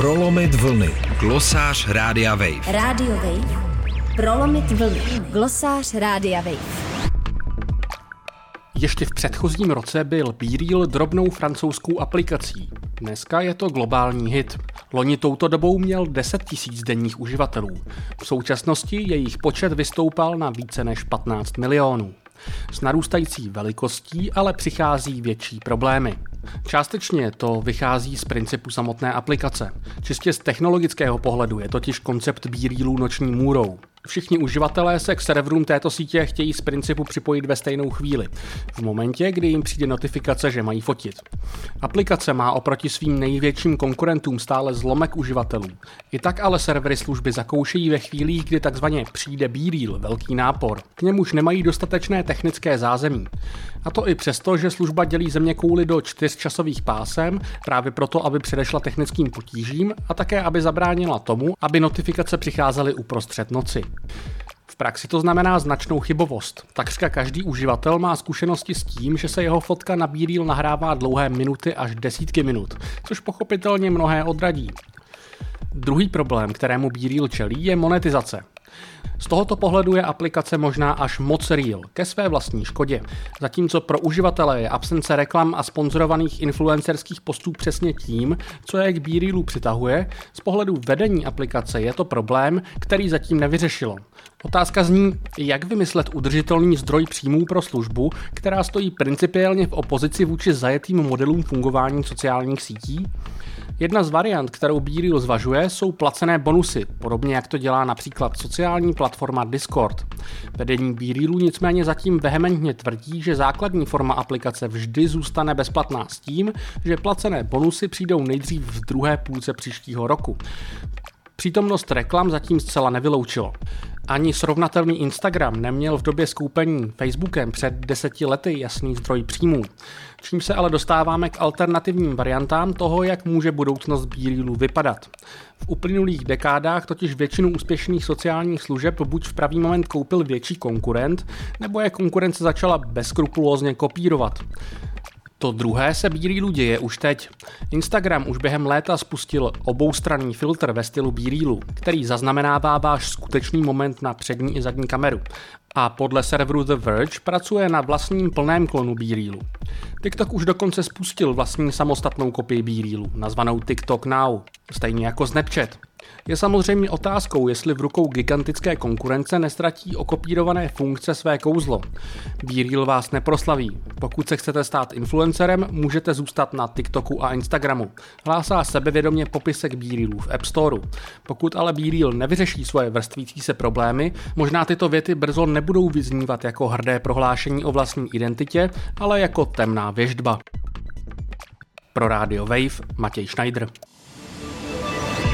Prolomit vlny. Glosář Rádia Wave. Radio Wave. Prolomit vlny. Glosář Rádia Wave. Ještě v předchozím roce byl BeReal drobnou francouzskou aplikací. Dneska je to globální hit. Loni touto dobou měl 10 tisíc denních uživatelů. V současnosti jejich počet vystoupal na více než 15 milionů. S narůstající velikostí ale přichází větší problémy. Částečně to vychází z principu samotné aplikace. Čistě z technologického pohledu je totiž koncept BeRealu noční můrou. Všichni uživatelé se k serverům této sítě chtějí z principu připojit ve stejnou chvíli, v momentě, kdy jim přijde notifikace, že mají fotit. Aplikace má oproti svým největším konkurentům stále zlomek uživatelů. I tak ale servery služby zakoušejí ve chvílích, kdy takzvaně přijde BeReal, velký nápor. K němuž nemají dostatečné technické zázemí. A to i přesto, že služba dělí země kouly do čtyř časových pásem, právě proto, aby předešla technickým potížím a také, aby zabránila tomu, aby notifikace přicházely uprostřed noci. V praxi to znamená značnou chybovost. Takřka každý uživatel má zkušenosti s tím, že se jeho fotka na BeReal nahrává dlouhé minuty až desítky minut, což pochopitelně mnohé odradí. Druhý problém, kterému BeReal čelí, je monetizace. Z tohoto pohledu je aplikace možná až moc real, ke své vlastní škodě. Zatímco pro uživatele je absence reklam a sponzorovaných influencerských postů přesně tím, co je k BeRealu přitahuje, z pohledu vedení aplikace je to problém, který zatím nevyřešilo. Otázka zní, jak vymyslet udržitelný zdroj příjmů pro službu, která stojí principiálně v opozici vůči zajetým modelům fungování sociálních sítí? Jedna z variant, kterou BeReal zvažuje, jsou placené bonusy, podobně jak to dělá například sociální platforma Discord. Vedení BeRealu nicméně zatím vehementně tvrdí, že základní forma aplikace vždy zůstane bezplatná s tím, že placené bonusy přijdou nejdřív v druhé půlce příštího roku. Přítomnost reklam zatím zcela nevyloučilo. Ani srovnatelný Instagram neměl v době skoupení Facebookem před deseti lety jasný zdroj příjmů. Čím se ale dostáváme k alternativním variantám toho, jak může budoucnost BeRealu vypadat. V uplynulých dekádách totiž většinu úspěšných sociálních služeb buď v pravý moment koupil větší konkurent, nebo je konkurence začala bezkrupulózně kopírovat. To druhé se BeRealu děje už teď. Instagram už během léta spustil oboustranný filtr ve stylu BeRealu, který zaznamenává váš skutečný moment na přední i zadní kameru. A podle serveru The Verge pracuje na vlastním plném klonu BeRealu. TikTok už dokonce spustil vlastní samostatnou kopii BeRealu, nazvanou TikTok Now, stejně jako Snapchat. Je samozřejmě otázkou, jestli v rukou gigantické konkurence nestratí okopírované funkce své kouzlo. BeReal vás neproslaví. Pokud se chcete stát influencerem, můžete zůstat na TikToku a Instagramu. Hlásá sebevědomě popisek BeRealu v App Store. Pokud ale BeReal nevyřeší svoje vrstvící se problémy, možná tyto věty brzo nebudou vyznívat jako hrdé prohlášení o vlastní identitě, ale jako temná věždba. Pro Radio Wave Matěj Schneider.